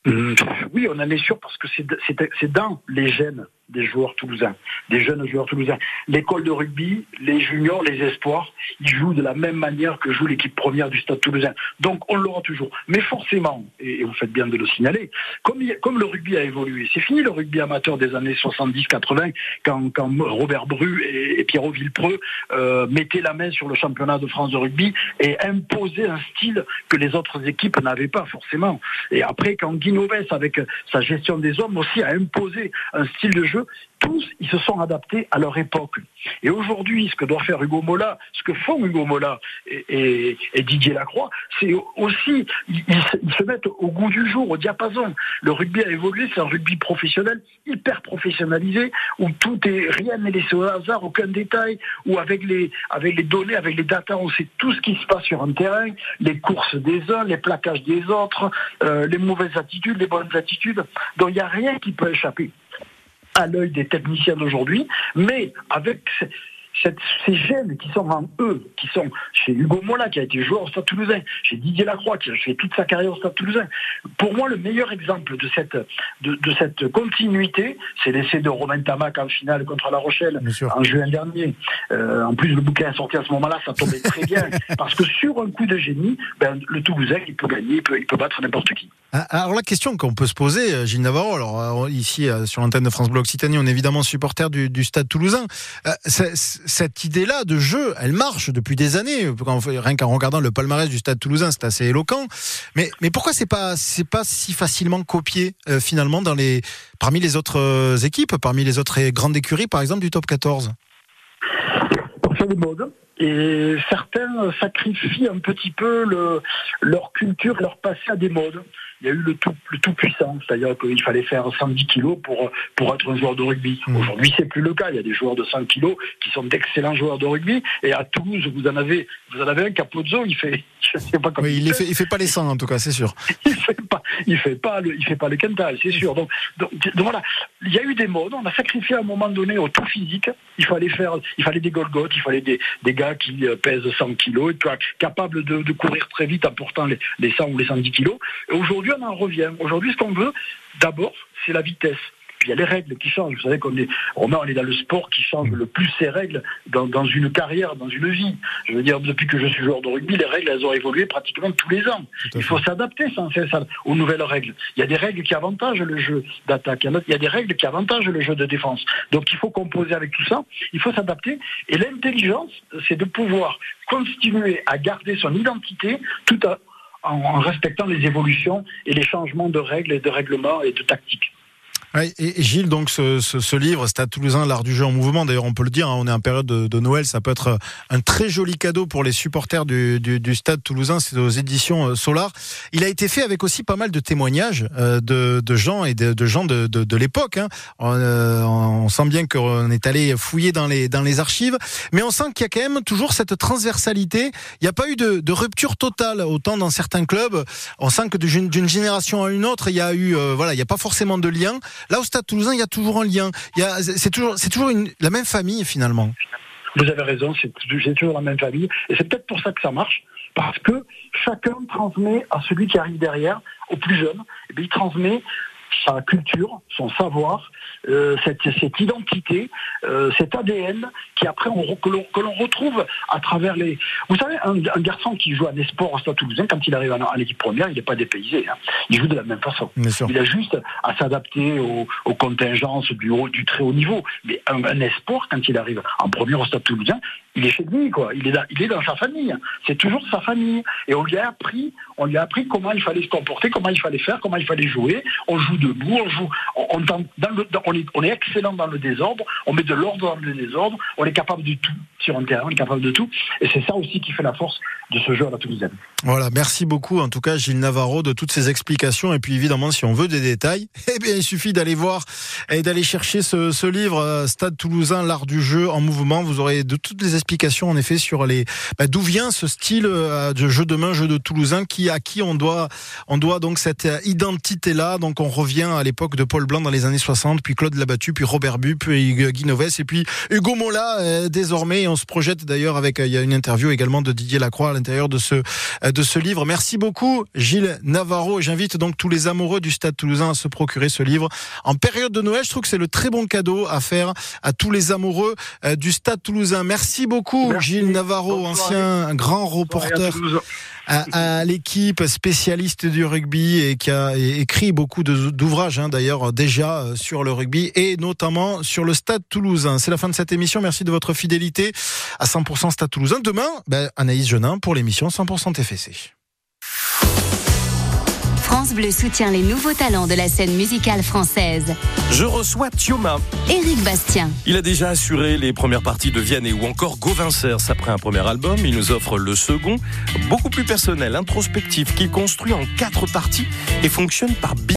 Oui, on en est sûr parce que c'est dans les gènes des joueurs toulousains, des jeunes joueurs toulousains. L'école de rugby, les juniors, les espoirs, ils jouent de la même manière que joue l'équipe première du Stade toulousain. Donc on l'aura toujours. Mais forcément, et vous faites bien de le signaler, comme, le rugby a évolué, c'est fini le rugby amateur des années 70-80 quand, Robert Bru et, et Pierrot Villepreux euh, mettaient la main sur le championnat de France de rugby et imposaient un style que les autres équipes n'avaient pas forcément. Et après, quand Guy Novès, avec sa gestion des hommes aussi, a imposé un style de jeu, tous, ils se sont adaptés à leur époque. Et aujourd'hui, ce que doit faire Hugo Mola, ce que font Hugo Mola et, Didier Lacroix, c'est aussi, ils, ils se- ils se mettent au goût du jour, au diapason. Le rugby a évolué, c'est un rugby professionnel, hyper professionnalisé, où tout est, rien n'est laissé au hasard, aucun détail, où avec les, avec les données, avec les datas, on sait tout ce qui se passe sur un terrain, les courses des uns, les plaquages des autres, euh, les mauvaises attitudes, les bonnes attitudes. Donc il n'y a rien qui peut échapper à l'œil des techniciens d'aujourd'hui, mais avec cette- ces gènes qui sont en eux, qui sont chez Hugo Mola, qui a été joueur au Stade Toulousain, chez Didier Lacroix, qui a fait toute sa carrière au Stade Toulousain. Pour moi, le meilleur exemple de cette, de, de cette continuité, c'est l'essai de Romain Tamac en finale contre La Rochelle en juin dernier. Euh, en plus, le bouquin est sorti à ce moment-là, ça tombait très bien. parce que sur un coup de génie, ben, le Toulousain, il peut gagner, il peut, il peut battre n'importe qui. Ah, Alors la question qu'on peut se poser, euh, Gilles Navarro, alors euh, ici sur l'antenne de France Bleu Occitanie, on est évidemment supporter du, du Stade Toulousain. Euh, cette idée-là de jeu, elle marche depuis des années. Rien qu'en regardant le palmarès du Stade Toulousain, c'est assez éloquent. Mais, pourquoi c'est pas c'est pas si facilement copié euh, finalement parmi les autres euh, équipes, parmi les autres euh, grandes écuries, par exemple du Top 14 C'est des modes. Et certains sacrifient un petit peu le- leur culture, leur passé à des modes. Il y a eu le tout, le tout puissant, c'est-à-dire qu'il fallait faire 110 kilos pour, pour être un joueur de rugby. Aujourd'hui, c'est plus le cas. Il y a des joueurs de 100 kilos qui sont d'excellents joueurs de rugby. Et à Toulouse, vous en avez, vous en avez un Capozzo, il fait, je sais pas comment Oui, il fait, il fait pas les 100 en tout cas, c'est sûr. il fait pas, il fait pas le, il fait pas le quintal, c'est sûr. Donc, donc, donc voilà, il y a eu des modes. On a sacrifié à un moment donné au tout physique. Il fallait faire, il fallait des Golgoth, il fallait des, des gars qui euh, pèsent 100 kilos et puis, capables de, de courir très vite en portant les, les 100 ou les 110 kilos. Et aujourd'hui, on en revient. Aujourd'hui, ce qu'on veut, d'abord, c'est la vitesse. Puis il y a les règles qui changent. Vous savez qu'on est, Romain, on est dans le sport qui change le plus ses règles dans, dans une carrière, dans une vie. Je veux dire, depuis que je suis joueur de rugby, les règles, elles ont évolué pratiquement tous les ans. Il faut s'adapter sans cesse aux nouvelles règles. Il y a des règles qui avantagent le jeu d'attaque. Il y en a- Il y a des règles qui avantagent le jeu de défense. Donc il faut composer avec tout ça. Il faut s'adapter. Et l'intelligence, c'est de pouvoir continuer à garder son identité tout à- en, respectant les évolutions et les changements de règles et de règlements et de tactiques. Ouais, et et Gilles, donc ce, ce, ce livre, Stade Toulousain, l'art du jeu en mouvement. D'ailleurs, on peut le dire, hein, on est en période de, de Noël, ça peut être un très joli cadeau pour les supporters du, du, du Stade Toulousain. C'est aux éditions euh, Solar. Il a été fait avec aussi pas mal de témoignages euh, de, de gens et de, de gens de, de, l'époque. Hein. On, euh, on sent bien qu'on est allé fouiller dans les dans les archives, mais on sent qu'il y a quand même toujours cette transversalité. Il n'y a pas eu de, rupture totale. Autant dans certains clubs, on sent que d'une d'une génération à une autre, il y a eu euh, voilà, il n'y a pas forcément de lien. Là, au Stade Toulousain, il y a toujours un lien. C'est toujours, toujours la même famille finalement. Vous avez raison, c'est toujours la même famille. Et c'est peut-être pour ça que ça marche, parce que chacun transmet à celui qui arrive derrière, au plus jeune, et bien, il transmet sa culture, son savoir, euh, cette, cette identité, euh, cet ADN qui après on, que l'on retrouve à travers les. Vous savez, un, un garçon qui joue à des sports au Stade Toulousain, quand il arrive en, en équipe première, il n'est pas dépaysé. hein. Il joue de la même façon. Il a juste à s'adapter aux, aux contingences du haut, du très haut niveau. Mais un, un espoir, quand il arrive en première au Stade Toulousain, il est chez lui, quoi. Il est dans, il est dans sa famille. C'est toujours sa famille. Et on lui a appris, on lui a appris comment il fallait se comporter, comment il fallait faire, comment il fallait jouer. On joue debout, on joue, on, est, excellent dans le désordre, on met de l'ordre dans le désordre, on est capable de tout sur un terrain, on est capable de tout. Et c'est ça aussi qui fait la force de ce jeu à la Toulousaine. Voilà, merci beaucoup en tout cas Gilles Navarro de toutes ces explications. Et puis évidemment, si on veut des détails, eh bien il suffit d'aller voir et d'aller chercher ce, ce livre euh, Stade Toulousain, l'art du jeu en mouvement. Vous aurez de toutes les explications en effet sur les bah, d'où vient ce style euh, de jeu de main, jeu de Toulousain, qui à qui on doit on doit donc cette identité là. Donc on revient à l'époque de Paul Blanc dans les années 60, puis Claude Labattu, puis Robert Bu, puis Guy Novès, et puis Hugo Mola euh, désormais. Et on se projette d'ailleurs avec euh, il y a une interview également de Didier Lacroix à l'intérieur de ce euh, de ce livre. Merci beaucoup Gilles Navarro. J'invite donc tous les amoureux du Stade Toulousain à se procurer ce livre en période de Noël. Je trouve que c'est le très bon cadeau à faire à tous les amoureux euh, du Stade Toulousain. Merci beaucoup Gilles Navarro, ancien grand reporter à, à l'équipe spécialiste du rugby et qui a écrit beaucoup d'ouvrages hein, d'ailleurs déjà euh, sur le rugby et notamment sur le Stade Toulousain. C'est la fin de cette émission. Merci de votre fidélité à 100% Stade Toulousain. Demain, ben, Anaïs Genin pour l'émission 100% TFC. France Bleu soutient les nouveaux talents de la scène musicale française. Je reçois Thioma. Éric Bastien. Il a déjà assuré les premières parties de Vianney ou encore Gauvincers après un premier album. Il nous offre le second, beaucoup plus personnel, introspectif, qu'il construit en quatre parties et fonctionne par